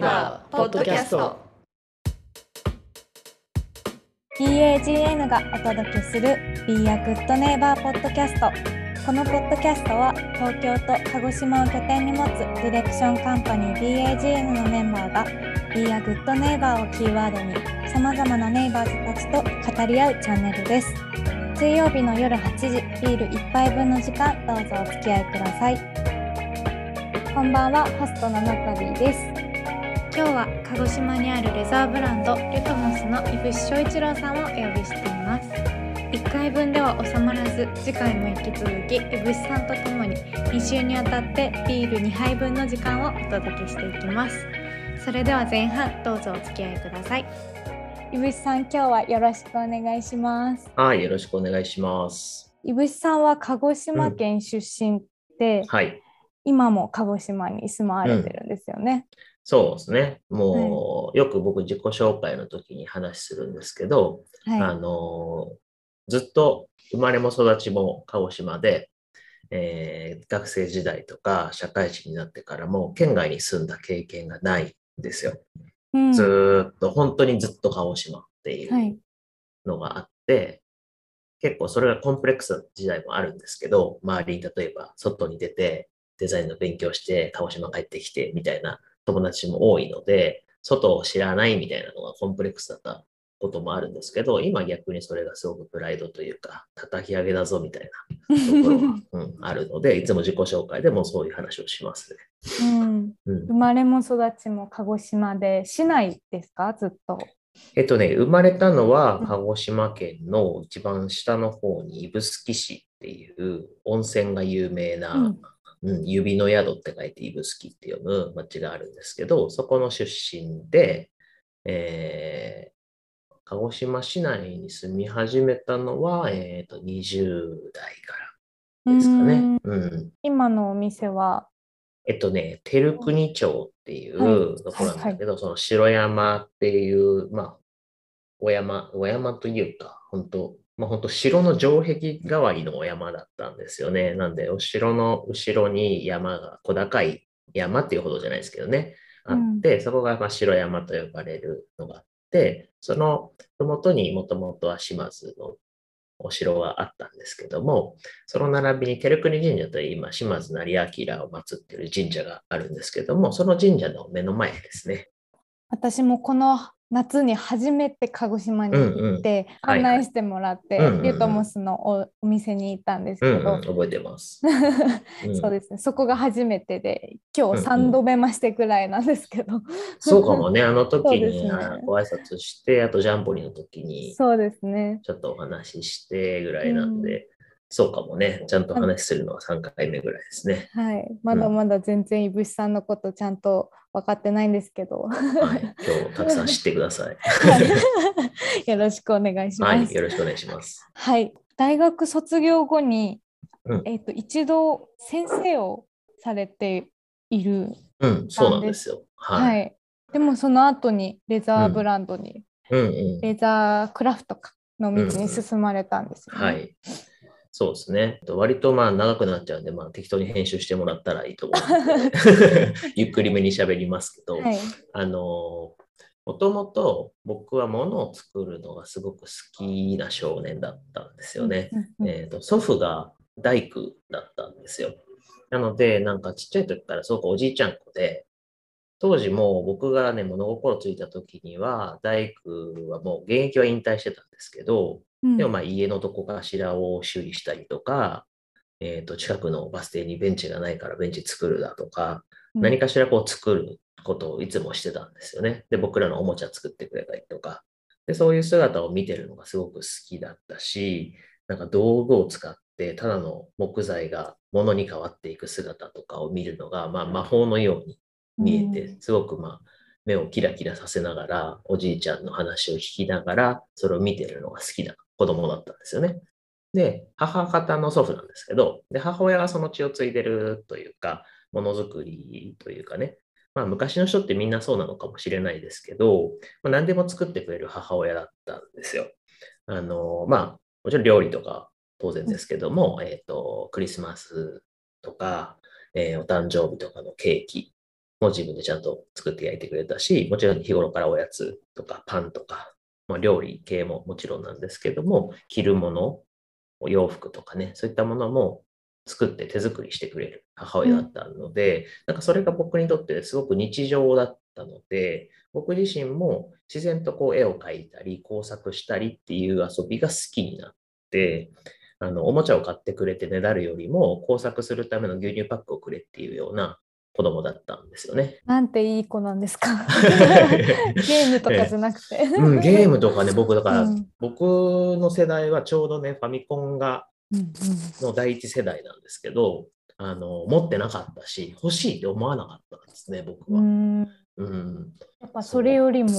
Good Neighbor ポッドキャスト BAGN がお届けする Be a Good Neighbor ポッドキャストこのポッドキャストは東京と鹿児島を拠点に持つディレクションカンパニー BAGN のメンバーが Be a Good Neighbor をキーワードにさまざまなネイバーズたちと語り合うチャンネルです。水曜日の夜8時ビール1杯分の時間どうぞお付き合いください。こんばんはホストのナタリーです今日は鹿児島にあるレザーブランドリュトモスの井伏翔一郎さんをお呼びしています。1回分では収まらず次回も引き続き井伏さんとともに2週にわたってビール2杯分の時間をお届けしていきます。それでは前半どうぞお付き合いください。井伏さん今日はよろしくお願いします。はい、よろしくお願いします。井伏さんは鹿児島県出身で、はい、今も鹿児島に住まわれてるんですよね、そうですね。もう、よく僕自己紹介の時に話するんですけど、はいあの、ずっと生まれも育ちも鹿児島で、えー学生時代とか社会人になってからも県外に住んだ経験がないんですよ。うんずーっと、本当にずっと鹿児島っていう。はいのがあって、結構それがコンプレックスな時代もあるんですけど、周りに例えば外に出てデザインの勉強して鹿児島帰ってきてみたいな友達も多いので、外を知らないみたいなのがコンプレックスだったこともあるんですけど、今逆にそれがすごくプライドというか、叩き上げだぞみたいなところが、うん、あるので、いつも自己紹介でもそういう話をしますね。うん、うん。生まれも育ちも鹿児島で市内ですか？ずっと。えっとね、生まれたのはうん。鹿児島県の一番下の方に指宿市っていう温泉が有名な、うんうん指の宿って書いて指宿って読む町があるんですけど、そこの出身で、えー鹿児島市内に住み始めたのは、えっと20代からですかね。うん。今のお店は、えっとね、照国町っていはうところなんだけど、その城山っていう、まあ、お山、お山というか、本当まあ本当城の城壁代わりのお山だったんですよね。なんで、お城の後ろに山が、小高い山っていうほどじゃないですけどね、あって、そこがまあ城山と呼ばれるのがあって、その麓にもともとは島津のお城があったんですけども、その並びに照国神社という今、島津成明を祀っている神社があるんですけども、その神社の目の前ですね。私もこの夏に初めて鹿児島に行って、はい案内してもらって、うんうんうん。リュトモスのおお店に行ったんですけど、うんうん、覚えてます。うん。そうですね、そこが初めてで、今日3度目ましてぐらいなんですけど、そうかもね、あの時にあご挨拶して、あとジャンボリの時にそうですね。ちょっとお話ししてぐらいなんで、そうかもね、ちゃんと話するのは3回目ぐらいですね。はい、まだまだ全然いぶしさんのことちゃんと分かってないんですけど、はい、今日たくさん知ってください。よろしくお願いします。はい、よろしくお願いします。はい、大学卒業後に、うんえっ、と一度先生をされている、うん、そうなんですよ。はい、はい。でもその後にレザーブランドに、うんうん。レザークラフトかの道に進まれたんですよね。はい。そうですね。割とまあ長くなっちゃうんで、まあ適当に編集してもらったらいいと思う ゆっくりめに喋りますけど、はい、あの、もともと僕は物を作るのがすごく好きな少年だったんですよね。えーと祖父が大工だったんですよ。なので、なんかちっちゃい時からすごくおじいちゃん子で、当時もう僕がね、物心ついた時には、大工はもう現役は引退してたんですけど、うんでもまあ家のどこかしらを修理したりとか、えーと近くのバス停にベンチがないからベンチ作るだとか、うん何かしらこう作ることをいつもしてたんですよね。で、僕らのおもちゃ作ってくれたりとか。で、そういう姿を見てるのがすごく好きだったし、なんか道具を使ってただの木材が物に変わっていく姿とかを見るのが、まあ魔法のように見えて、すごくまあ目をキラキラさせながら、おじいちゃんの話を聞きながら、それを見てるのが好きな子供だったんですよね。で、母方の祖父なんですけど、で、母親がその血を継いでるというか、ものづくりというかね、まあ昔の人ってみんなそうなのかもしれないですけど、まあ、何でも作ってくれる母親だったんですよ。あの、まあ、もちろん料理とか当然ですけども、えっ、と、クリスマスとか、えーお誕生日とかのケーキも自分でちゃんと作って焼いてくれたし、もちろん日頃からおやつとかパンとか、まあ、料理系ももちろんなんですけども、着るもの、お洋服とかね、そういったものも作って手作りしてくれる母親だったので、なんかそれが僕にとってすごく日常だったので、僕自身も自然とこう絵を描いたり工作したりっていう遊びが好きになって、あの、おもちゃを買ってくれてねだるよりも工作するための牛乳パックをくれっていうような子供だったんですよね。なんていい子なんですか。ゲームとかじゃなくて。うん、ゲームとかね、僕だから、うん僕の世代はちょうどね、ファミコンがの第一世代なんですけど、あの、持ってなかったし、欲しいって思わなかったんですね、僕は。うんうん。やっぱそれよりも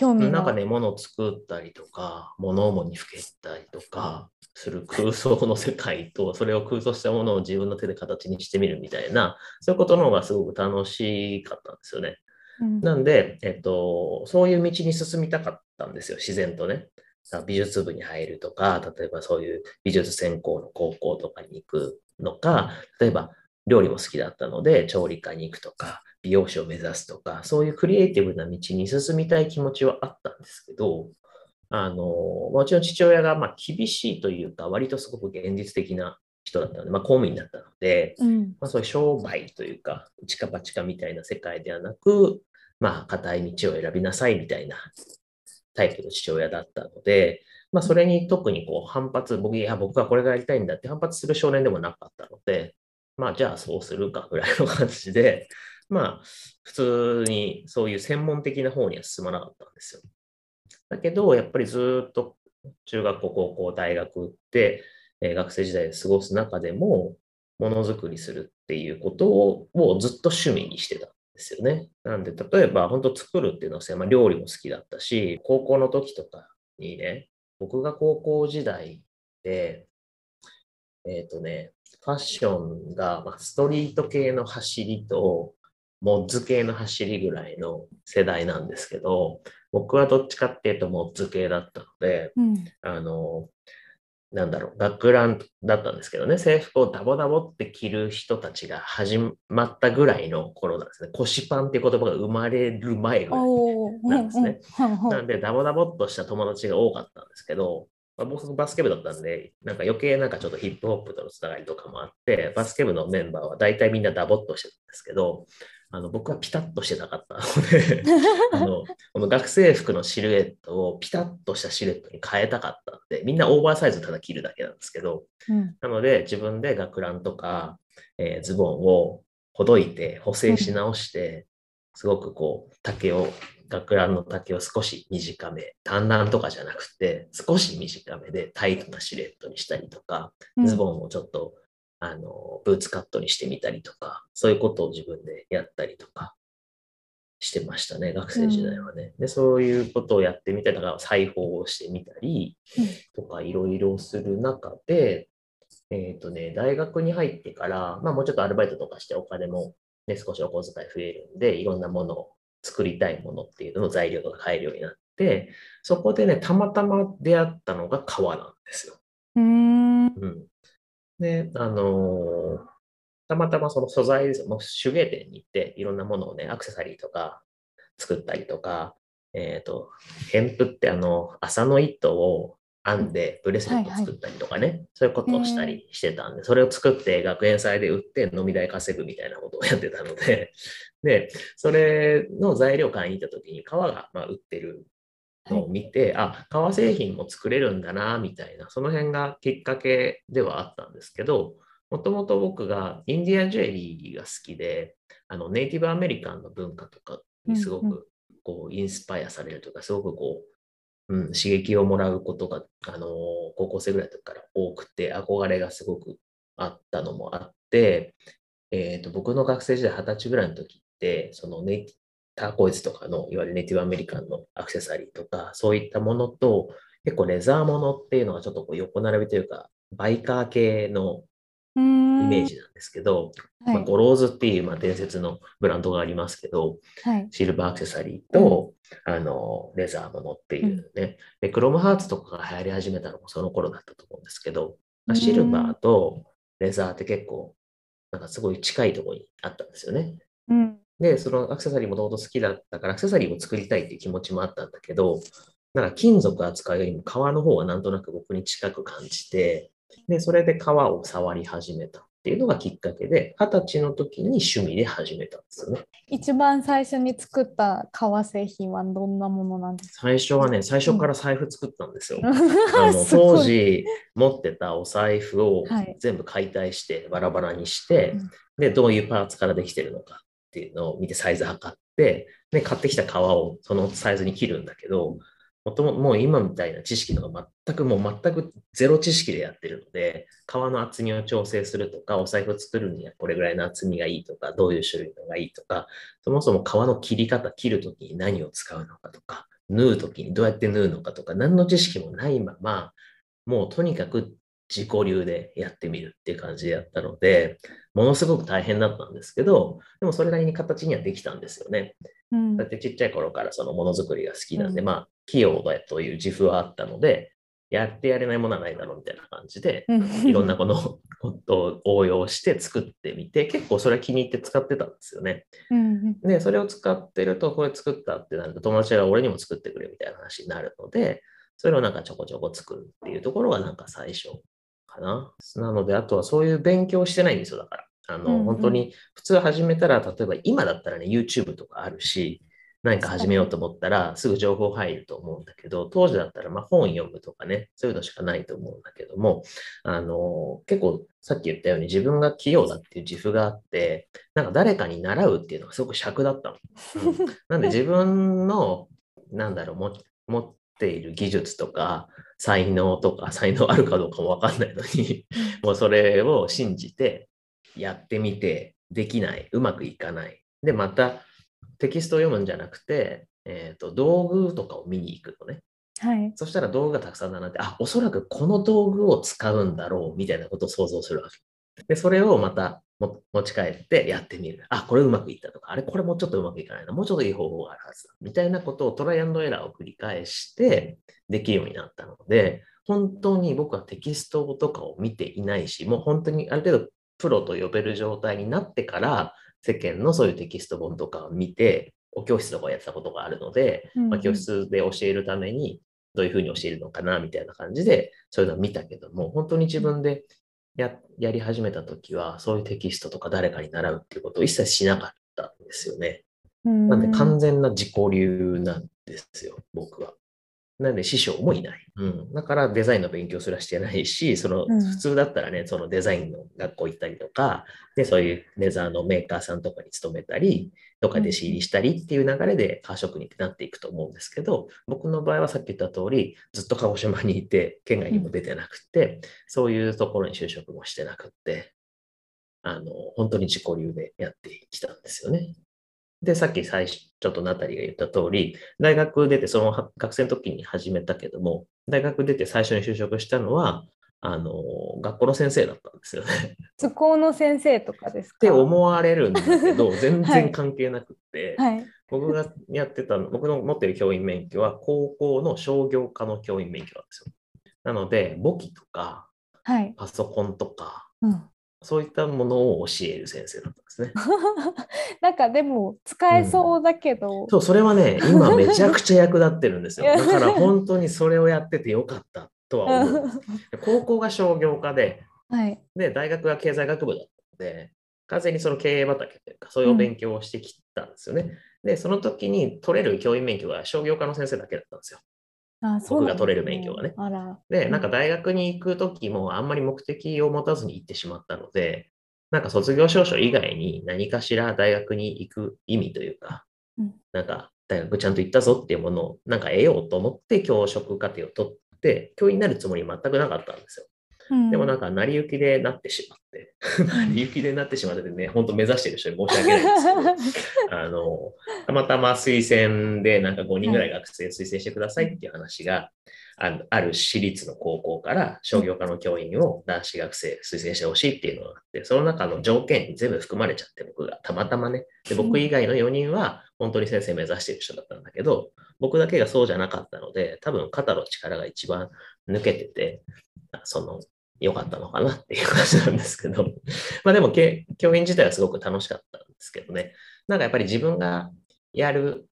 興味がなんかね、物を作ったりとか、物思いにふけたりとかする空想の世界と、それを空想したものを自分の手で形にしてみるみたいな、そういうことの方がすごく楽しかったんですよね。うんなんで、えっと、そういう道に進みたかったんですよ、自然とね。美術部に入るとか、例えばそういう美術専攻の高校とかに行くのか、例えば料理も好きだったので、調理科に行くとか、美容師を目指すとか、そういうクリエイティブな道に進みたい気持ちはあったんですけど、あの、もちろん父親がまあ厳しいというか、割とすごく現実的な人だったので、まあ、公務員だったので、うん。まあ、そういう商売というか、一か八かみたいな世界ではなく、まあ、固い道を選びなさいみたいなタイプの父親だったので、まあ、それに特にこう反発、僕、いや、僕はこれがやりたいんだって反発する少年でもなかったので、まあ、じゃあそうするかぐらいの感じで、まあ、普通にそういう専門的な方には進まなかったんですよ。だけど、やっぱりずっと中学校、高校、大学って、え学生時代で過ごす中でも、ものづくりするっていうことををずっと趣味にしてたんですよね。なんで、例えば、本当作るっていうのは、まあ、料理も好きだったし、高校の時とかにね、僕が高校時代で、えっ、とね、ファッションが、まあ、ストリート系の走りと、モッズ系の走りぐらいの世代なんですけど、僕はどっちかっていうとモッズ系だったので、うん。あの、なんだろう、学ランだったんですけどね、制服をダボダボって着る人たちが始まったぐらいの頃なんですね。腰パンっていう言葉が生まれる前ぐらい。なんですね。なんで、ダボダボっとした友達が多かったんですけど、まあ、僕バスケ部だったんで、なんか余計なんかちょっとヒップホップとのつながりとかもあって、バスケ部のメンバーは大体みんなダボっとしてたんですけど、あの僕はピタッとしてなかったので、あのこの学生服のシルエットをピタッとしたシルエットに変えたかったんで、みんなオーバーサイズただ着るだけなんですけど、うん。なので自分で学ランとか、えーズボンをほどいて補正し直して、すごくこう丈を、学ランの丈を少し短め、短ランとかじゃなくて少し短めでタイトなシルエットにしたりとか、うん。ズボンをちょっとあのブーツカットにしてみたりとか、そういうことを自分でやったりとかしてましたね、学生時代はね。で、そういうことをやってみたり、だから裁縫をしてみたりうんとかいろいろする中で、えっ、とね、大学に入ってから、まあもうちょっとアルバイトとかしてお金もね、少しお小遣い増えるんで、いろんなものを作りたいものっていうのの材料とか買えるようになって、そこでね、たまたま出会ったのが革なんですよ。うーんうん。で、あのーたまたまその素材ですよ。もう手芸店に行って、いろんなものをね、アクセサリーとか作ったりとか、えっ、と、ヘンプってあの、麻の糸を編んでブレスレット作ったりとかね、そういうことをしたりしてたんで、それを作って学園祭で売って飲み代稼ぐみたいなことをやってたので、で、それの材料買いに行った時に革がまあ売ってるのを見て、あ、革製品も作れるんだな、みたいな、その辺がきっかけではあったんですけど、もともと僕がインディアンジュエリーが好きで、あのネイティブアメリカンの文化とかにすごくこうインスパイアされるとか、すごくこう、うん、刺激をもらうことが、あの高校生ぐらいの時から多くて、憧れがすごくあったのもあって、えーと僕の学生時代20歳ぐらいの時って、そのネイターコイズとかのいわゆるネイティブアメリカンのアクセサリーとか、そういったものと、結構レザーものっていうのがちょっとこう横並びというか、バイカー系のイメージなんですけど、はいまあ、ゴローズっていう、まあ、伝説のブランドがありますけど、はい。シルバーアクセサリーと、あの、レザーものっていうね、で、クロムハーツとかが流行り始めたのもその頃だったと思うんですけど、まあシルバーとレザーって結構、なんかすごい近いところにあったんですよね。うんで、そのアクセサリーもともと好きだったから、アクセサリーを作りたいっていう気持ちもあったんだけど、なんか金属扱うよりも革の方がなんとなく僕に近く感じて、で、それで革を触り始めたっていうのがきっかけで、二十歳の時に趣味で始めたんですよね。一番最初に作った革製品はどんなものなんですか？最初はね、最初から財布作ったんですよ。あのすごい。当時持ってたお財布をはい。全部解体してバラバラにして、うん。で、どういうパーツからできてるのかっていうのを見てサイズ測って、で、買ってきた革をそのサイズに切るんだけど、もとももう今みたいな知識とか全くもう全くゼロ知識でやってるので、革の厚みを調整するとか、お財布を作るにはこれぐらいの厚みがいいとか、どういう種類のがいいとか、そもそも革の切り方、切るときに何を使うのかとか、縫うときにどうやって縫うのかとか、何の知識もないまま、もうとにかく自己流でやってみるっていう感じでやったので、ものすごく大変だったんですけど、でもそれなりに形にはできたんですよね。うんだってちっちゃい頃からそのものづくりが好きなんで、うんまあ、器用だという自負はあったので、やってやれないものはないだろうみたいな感じで、いろんなこの ことを応用して作ってみて、結構それは気に入って使ってたんですよね。うんで、それを使ってると、これ作ったってなると、友達が俺にも作ってくれみたいな話になるので、それをなんかちょこちょこ作るっていうところがなんか最初かな。なので、あとはそういう勉強してないんですよ、だから。あの、うんうん本当に普通始めたら、例えば今だったらね、YouTube とかあるし、何か始めようと思ったらすぐ情報入ると思うんだけど、当時だったらまあ本読むとかね、そういうのしかないと思うんだけども、あの、結構さっき言ったように自分が器用だっていう自負があって、なんか誰かに習うっていうのがすごく尺だったの。う んなんで自分の、なんだろう、も持っている技術とか、才能とか、才能あるかどうかもわかんないのに、もうそれを信じてやってみて、できない、うまくいかない。で、またテキストを読むんじゃなくて、えーと、道具とかを見に行くのね。はい。そしたら道具がたくさん並んで、あ、おそらくこの道具を使うんだろうみたいなことを想像するわけ。で、それをまたも持ち帰ってやってみる。あ、これうまくいったとか、あれ、これもうちょっとうまくいかないな。もうちょっといい方法があるはずだ。みたいなことをトライアンドエラーを繰り返してできるようになったので、本当に僕はテキストとかを見ていないし、もう本当にある程度プロと呼べる状態になってから、世間のそういうテキスト本とかを見て、お教室とかをやってたことがあるので、うんうんまあ、教室で教えるためにどういうふうに教えるのかなみたいな感じで、そういうのを見たけども、本当に自分でややり始めたときは、そういうテキストとか誰かに習うっていうことを一切しなかったんですよね。なんで完全な自己流なんですよ、僕は。なんで師匠もいない。うん。だからデザインの勉強すらしてないし、そのうん普通だったらね、そのデザインの学校行ったりとか、で、そういうレザーのメーカーさんとかに勤めたり、とか弟子入りしたりっていう流れで革職人ってなっていくと思うんですけど、僕の場合はさっき言った通り、ずっと鹿児島にいて、県外にも出てなくて、そういうところに就職もしてなくって、あの、本当に自己流でやってきたんですよね。で、さっき最初、ちょっとナタリーが言った通り、大学出て、そのは学生の時に始めたけども、大学出て最初に就職したのは、あの、学校の先生だったんですよね。図工の先生とかですか？って思われるんだけど、全然関係なくって、はい。僕がやってたの、僕の持ってる教員免許は、高校の商業科の教員免許なんですよ。なので、簿記とか、はい。パソコンとか、うん、そういったものを教える先生だったんですね。なんかでも使えそうだけど、そう、それはね、今めちゃくちゃ役立ってるんですよ。だから本当にそれをやっててよかったとは思う。高校が商業科で、はい。で、大学が経済学部だったので、完全にその経営畑というか、そういうお勉強をしてきたんですよね。で、その時に取れる教員免許が商業科の先生だけだったんですよ。あそう僕が取れる免許がねあら。で、うんなんか大学に行く時もあんまり目的を持たずに行ってしまったので、なんか卒業証書以外に何かしら大学に行く意味というか、うんなんか大学ちゃんと行ったぞっていうものをなんか得ようと思って教職課程を取って、教員になるつもり全くなかったんですよ。うん。でもなんか成り行きでなってしまって、成り行きでなってしまっててね、本当目指してる人に申し訳ないんですけど、あの、たまたま推薦でなんか5人ぐらい学生推薦してくださいっていう話が、あのある私立の高校から商業科の教員を男子学生推薦してほしいっていうのがあって、その中の条件に全部含まれちゃって、僕がたまたまね。で、僕以外の4人は本当に先生目指してる人だったんだけど、僕だけがそうじゃなかったので、多分肩の力が一番抜けてて、その、良かったのかなっていう感じなんですけど、まあでもけ、教員自体はすごく楽しかったんですけどね。なんかやっぱり自分がやる、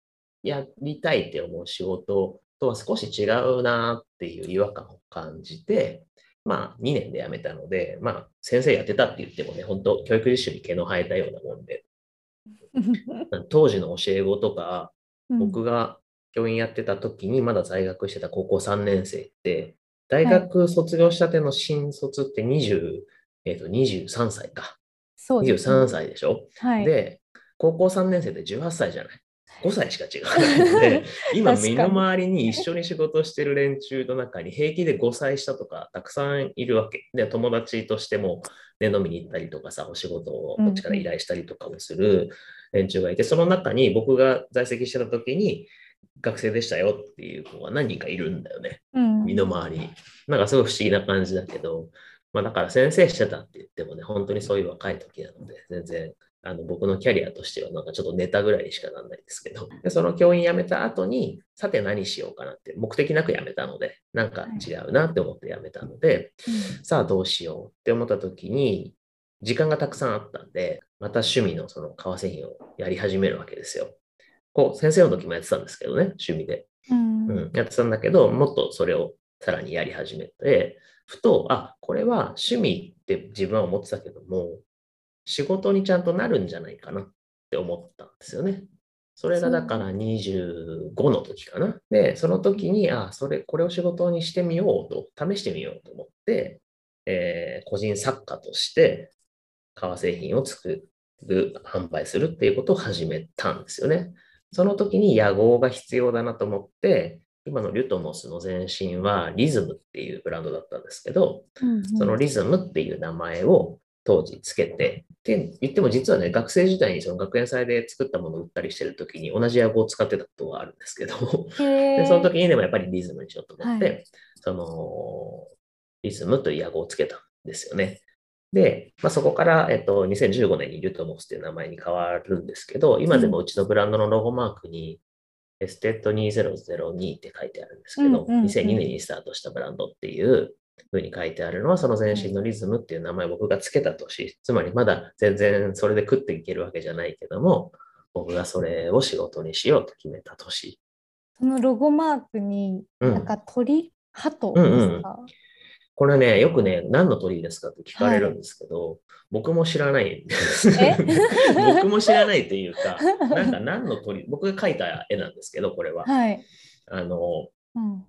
やりたいって思う仕事とは少し違うなっていう違和感を感じて、まあ2年で辞めたので、まあ先生やってたって言ってもね、本当教育実習に毛の生えたようなもんで、当時の教え子とか、僕が教員やってた時にまだ在学してた高校3年生って、大学卒業したての新卒って20、えっと23歳か。そうですね23歳でしょ、はい。で、高校3年生で18歳じゃない？5歳しか違わないので、今身の回りに一緒に仕事してる連中の中に平気で5歳下とかたくさんいるわけ。で、友達としても、ね、飲みに行ったりとかさ、お仕事をこっちから依頼したりとかもする連中がいて、その中に僕が在籍してた時に、学生でしたよっていう子が何人かいるんだよね。うん身の回りに。なんかすごい不思議な感じだけど、まあだから先生してたって言ってもね、本当にそういう若い時なので、全然あの僕のキャリアとしてはなんかちょっとネタぐらいにしかなんないですけど、でその教員辞めた後に、さて何しようかなって、目的なく辞めたので、なんか違うなって思って辞めたので、さあどうしようって思った時に、時間がたくさんあったんで、また趣味のその革製品をやり始めるわけですよ。こう、先生の時もやってたんですけどね、趣味で。うんうん、やってたんだけど、もっとそれをさらにやり始めて、ふと、あ、これは趣味って自分は思ってたけども、仕事にちゃんとなるんじゃないかなって思ったんですよね。それがだから25の時かな。で、その時に、あ、それ、これを仕事にしてみようと、試してみようと思って、えー個人作家として革製品を作る、販売するっていうことを始めたんですよね。その時に野号が必要だなと思って、今のリュトモスの前身はリズムっていうブランドだったんですけど、うんそのリズムっていう名前を当時つけて、って言っても実はね、学生時代にその学園祭で作ったものを売ったりしてる時に同じ野号を使ってたことがあるんですけど、でその時にでもやっぱりリズムにしようと思って、はそのリズムという野号をつけたんですよね。で、まあ、そこから、えっと、2015年にリュトモスという名前に変わるんですけど、今でもうちのブランドのロゴマークに、エステット2002って書いてあるんですけど、うんうんうん。2002年にスタートしたブランドっていうふうに書いてあるのは、その前身のリズムっていう名前を僕がつけた年、つまりまだ全然それで食っていけるわけじゃないけども、僕がそれを仕事にしようと決めた年。そのロゴマークに、うんなん。か鳥、鳩うんうん。ですかこれね、よくね、何の鳥ですかって聞かれるんですけど、僕も知らないんです。え？僕も知らないというか、なんか何の鳥、僕が描いた絵なんですけど、これは。はい。あの、うん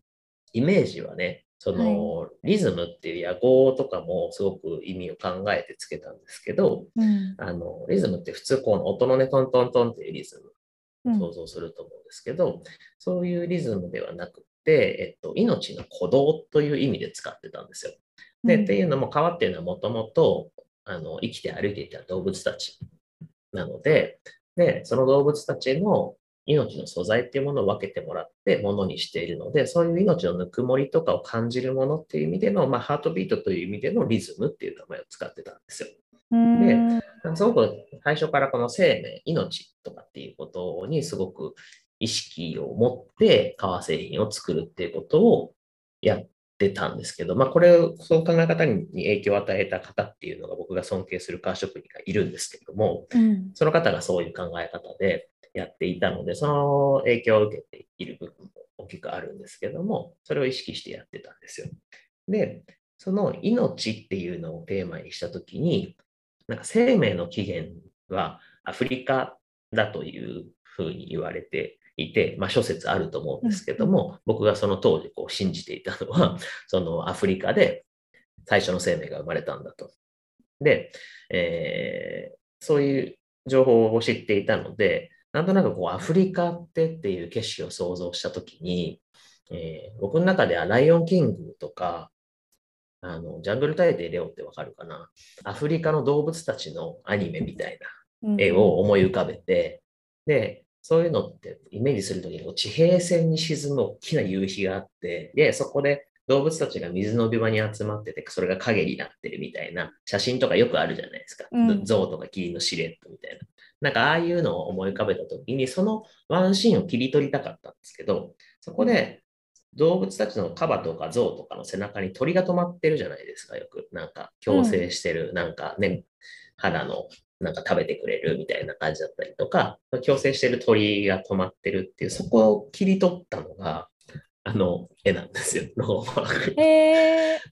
イメージはね、その、リズムっていう野号とかもすごく意味を考えてつけたんですけど、うんあの、リズムって普通この音のね、トントントンっていうリズうんム想像すると思うんですけど、そういうリズムではなくて、えっと、命の鼓動という意味で使ってたんですよ。で、うんっていうのも川っていうのはもともとあの生きて歩いていた動物たちなので、で、その動物たちの命の素材っていうものを分けてもらってものにしているので、そういう命のぬくもりとかを感じるものっていう意味での、まあ、ハートビートという意味でのリズムっていう名前を使ってたんですよ。うんすごく最初からこの生命、命とかっていうことにすごく意識を持って革製品を作るっていうことをやってたんですけど、まあこれを、その考え方に影響を与えた方っていうのが僕が尊敬する革職人がいるんですけれども、うんその方がそういう考え方でやっていたので、その影響を受けている部分も大きくあるんですけども、それを意識してやってたんですよ。で、その命っていうのをテーマにしたときに、なんか生命の起源はアフリカだというふうに言われていて、まあ諸説あると思うんですけども、僕がその当時こう信じていたのは、そのアフリカで最初の生命が生まれたんだと。で、えーそういう情報を知っていたので、なんとなくこうアフリカってっていう景色を想像したときに、えー僕の中ではライオンキングとか、あの、ジャングル大帝レオってわかるかな？アフリカの動物たちのアニメみたいな絵を思い浮かべて、で、そういうのってイメージするときに地平線に沈む大きな夕日があって、で、そこで動物たちが水の帯場に集まってて、それが影になってるみたいな写真とかよくあるじゃないですか。うん象とかキリンのシルエットみたいな。なんかああいうのを思い浮かべたときに、そのワンシーンを切り取りたかったんですけど、そこで動物たちのカバとかゾウとかの背中に鳥が止まってるじゃないですか、よく。なんか共生してる、なんかね、肌のなんか食べてくれるみたいな感じだったりとか、共生してる鳥が止まってるっていう、そこを切り取ったのが、あの絵なんですよ、ロゴマーク。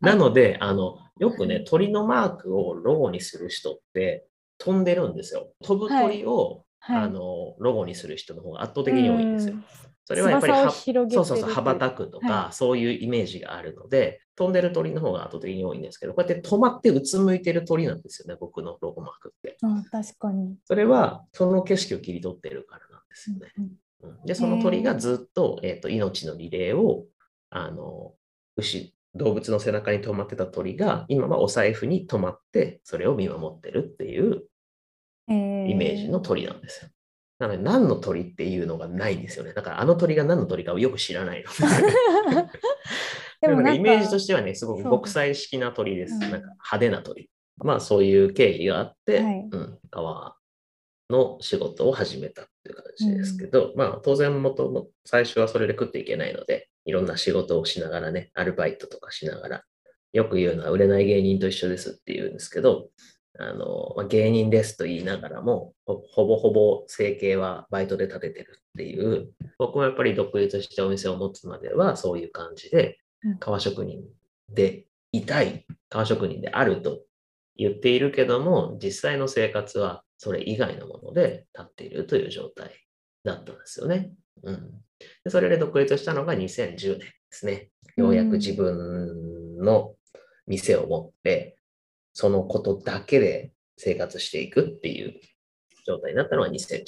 なので、あの、よくね、鳥のマークをロゴにする人って飛んでるんですよ。飛ぶ鳥を、はいあのロゴにする人の方が圧倒的に多いんですようん。それはやっぱりそうそうそう羽ばたくとか、はそういうイメージがあるので飛んでる鳥の方が圧倒的に多いんですけどこうやって止まってうつむいてる鳥なんですよね僕のロゴマークって。あ確かに。それはその景色を切り取ってるからなんですよね。うんうんでその鳥がずっと,、えー、と命のリレーをあの牛動物の背中に止まってた鳥が今はお財布に止まってそれを見守ってるっていううんイメージの鳥なんですよ。なので何の鳥っていうのがないんですよね。だからあの鳥が何の鳥かをよく知らないので。でもなんかでもイメージとしてはね、すごくそう極彩式な鳥です。うんなんか派手な鳥。まあそういう経緯があって、はいうん、川の仕事を始めたっていう感じですけど、まあ当然元も最初はそれで食っていけないので、いろんな仕事をしながらね、アルバイトとかしながら、よく言うのは売れない芸人と一緒ですって言うんですけど、あのまあ芸人ですと言いながらもほ、ほぼほぼ生計はバイトで立ててるっていう、僕もやっぱり独立してお店を持つまではそういう感じでうん、革職人でいたい、革職人であると言っているけども、実際の生活はそれ以外のもので立っているという状態だったんですよね。うん、でそれで独立したのが2010年ですね。ようやく自分の店を持って、そのことだけで生活していくっていう状態になったのは2010年。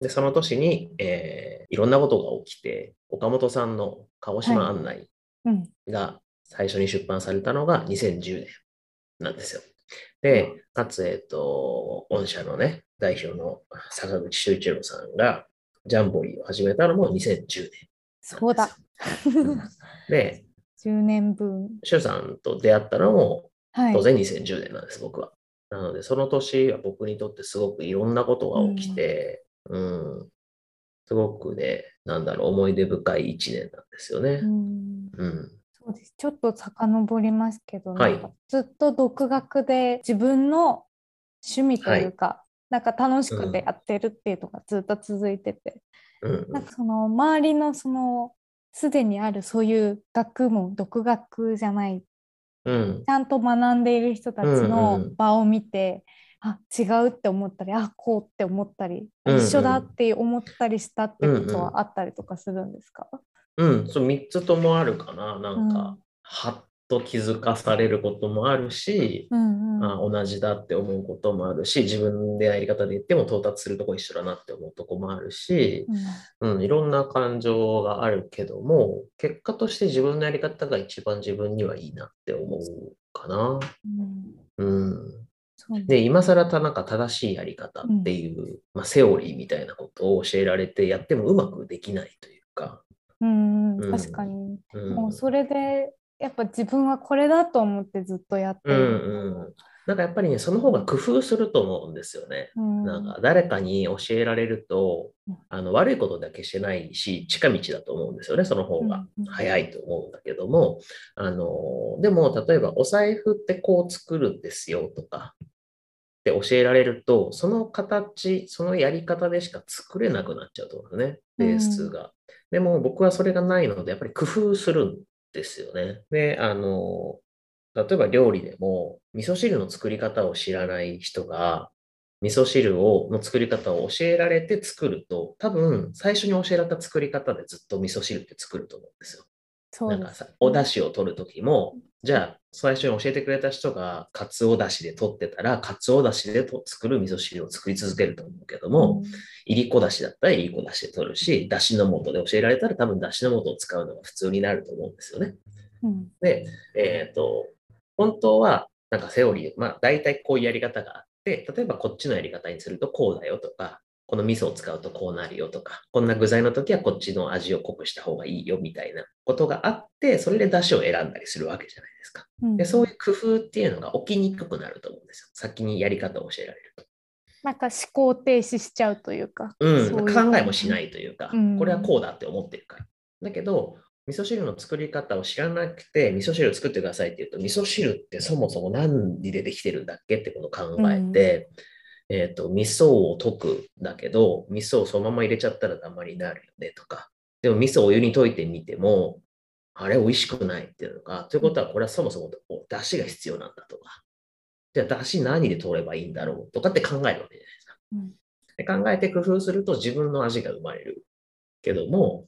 で、その年に、えーいろんなことが起きて、岡本さんの鹿児島案内うんが最初に出版されたのが2010年なんですよ。で、かつ、えっと、御社のね、代表の坂口修一郎さんが、ジャンボリーを始めたのも2010年そうだ。うんで、10年分。周さんと出会ったのもはい。当然2010年なんです、僕は。なので、その年は僕にとってすごくいろんなことが起きて、うん、すごくね、なんだろう、思い出深い一年なんですよねう。んうん。そうです。ちょっと遡りますけど、はいずっと独学で自分の趣味というか、なんか楽しくてやってるっていうのがずっと続いてて、うんなんかその周りのそのすでにあるそういう学問、独学じゃない、うん。ちゃんと学んでいる人たちうんのうん。場を見て、あ違うって思ったり、あこうって思ったり、うんうん。一緒だって思ったりしたってことうんうん。はあったりとかするんですか、うん、そう3つともあるかな。なんか、うん。はっと気づかされることもあるし、うんうん。あ同じだって思うこともあるし、自分でやり方で言っても到達するとこ一緒だなって思うとこもあるし、うん。うん、いろんな感情があるけども、結果として自分のやり方が一番自分にはいいなって思うかな。うん。うん。で、今更たなんか正しいやり方っていう、まあ、セオリーみたいなことを教えられてやってもうまくできないというか、うん。うん。確かに、うん、もうそれでやっぱ自分はこれだと思ってずっとやってうんる。うん。なんかやっぱりね、その方が工夫すると思うんですよね。うんなんか誰かに教えられるとうん、あの悪いことだけしてないし、近道だと思うんですよね、その方が早いと思うんだけども、あのでも例えばお財布ってこう作るんですよとかって教えられると、その形、そのやり方でしか作れなくなっちゃうと思うんですね、ベースが。でも僕はそれがないので、やっぱり工夫するんですよね。で、あの例えば料理でも、味噌汁の作り方を知らない人が、味噌汁をの作り方を教えられて作ると、多分最初に教えられた作り方でずっと味噌汁って作ると思うんですよ。そうですなんかさ、お出汁を取るときも、じゃあ最初に教えてくれた人がカツオだしで取ってたら、カツオだしでと作る味噌汁を作り続けると思うけども、いりこだしだったらいりこだしで取るし、だしの素で教えられたら多分だしの素を使うのが普通になると思うんですよね。うんで、えっ、と、本当は、なんかセオリー、まあ、大体こういうやり方があって、例えばこっちのやり方にするとこうだよとか、この味噌を使うとこうなるよとか、こんな具材の時はこっちの味を濃くした方がいいよみたいなことがあって、それで出汁を選んだりするわけじゃないですか。うんで、そういう工夫っていうのが起きにくくなると思うんですよ。先にやり方を教えられると。なんか思考停止しちゃうというか。うん、そういう考えもしないというか、うんこれはこうだって思ってるから。だけど、味噌汁の作り方を知らなくて、味噌汁を作ってくださいって言うと、味噌汁ってそもそも何でできてるんだっけってことを考えて、えっ、と、味噌を溶くだけど、味噌をそのまま入れちゃったらダマになるよねとか、でも味噌をお湯に溶いてみても、あれ美味しくないっていうのか、ということはこれはそもそも出汁が必要なんだとか、じゃあ出汁何で取ればいいんだろうとかって考えるわけじゃないですか。うん。で考えて工夫すると自分の味が生まれるけども、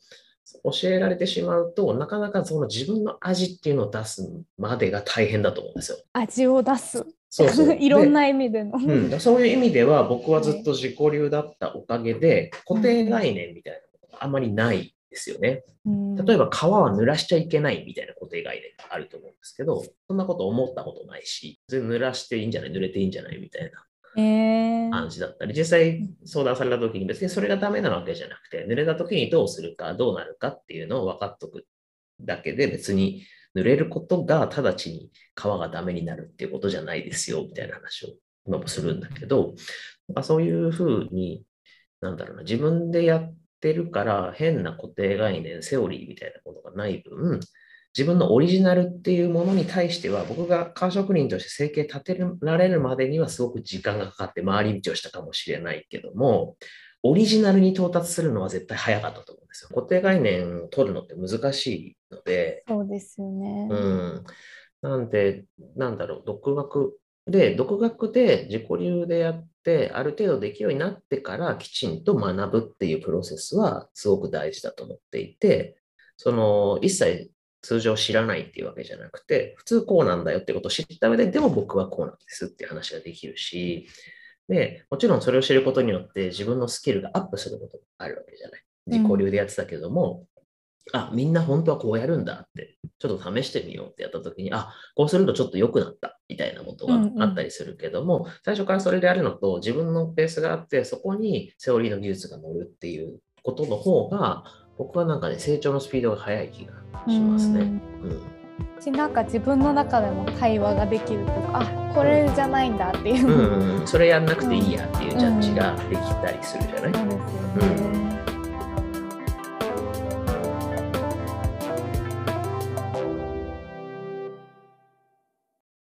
教えられてしまうと、なかなかその自分の味っていうのを出すまでが大変だと思うんですよ。味を出す。そうそう いろんな意味での。うん、そういう意味では僕はずっと自己流だったおかげで固定概念みたいなのがあまりないですよね。うん例えば皮は濡らしちゃいけないみたいな固定概念があると思うんですけど、そんなこと思ったことないし、全然濡らしていいんじゃない濡れていいんじゃないみたいなえー感じだったり、実際相談された時に別にそれがダメなわけじゃなくて、濡れた時にどうするか、どうなるかっていうのを分かっとくだけで別に濡れることが直ちに皮がダメになるっていうことじゃないですよみたいな話を今もするんだけど、なんかそういうふうに、なんだろうな、自分でやってるから変な固定概念、セオリーみたいなことがない分、自分のオリジナルっていうものに対しては、僕が革職人として生計立てられるまでにはすごく時間がかかって回り道をしたかもしれないけども、オリジナルに到達するのは絶対早かったと思うんですよ。固定概念を取るのって難しいので、そうですよね。うん。なんで、なんだろう、独学で、独学で自己流でやって、ある程度できるようになってからきちんと学ぶっていうプロセスはすごく大事だと思っていて、その、一切通常知らないっていうわけじゃなくて、普通こうなんだよってことを知った上で、でも僕はこうなんですっていう話ができるし、で、もちろんそれを知ることによって自分のスキルがアップすることがあるわけじゃない。自己流でやってたけども、あ、みんな本当はこうやるんだって、ちょっと試してみようってやったときに、あ、こうするとちょっと良くなったみたいなことがあったりするけども、最初からそれでやるのと自分のペースがあって、そこにセオリーの技術が乗るっていうことの方が、僕はなんかね、成長のスピードが速い気がしますね。うん。しなんか自分の中でも対話ができるとかあこれじゃないんだっていううの、んうん、それやんなくていいやっていうジャッジができたりするじゃない、そうですよね。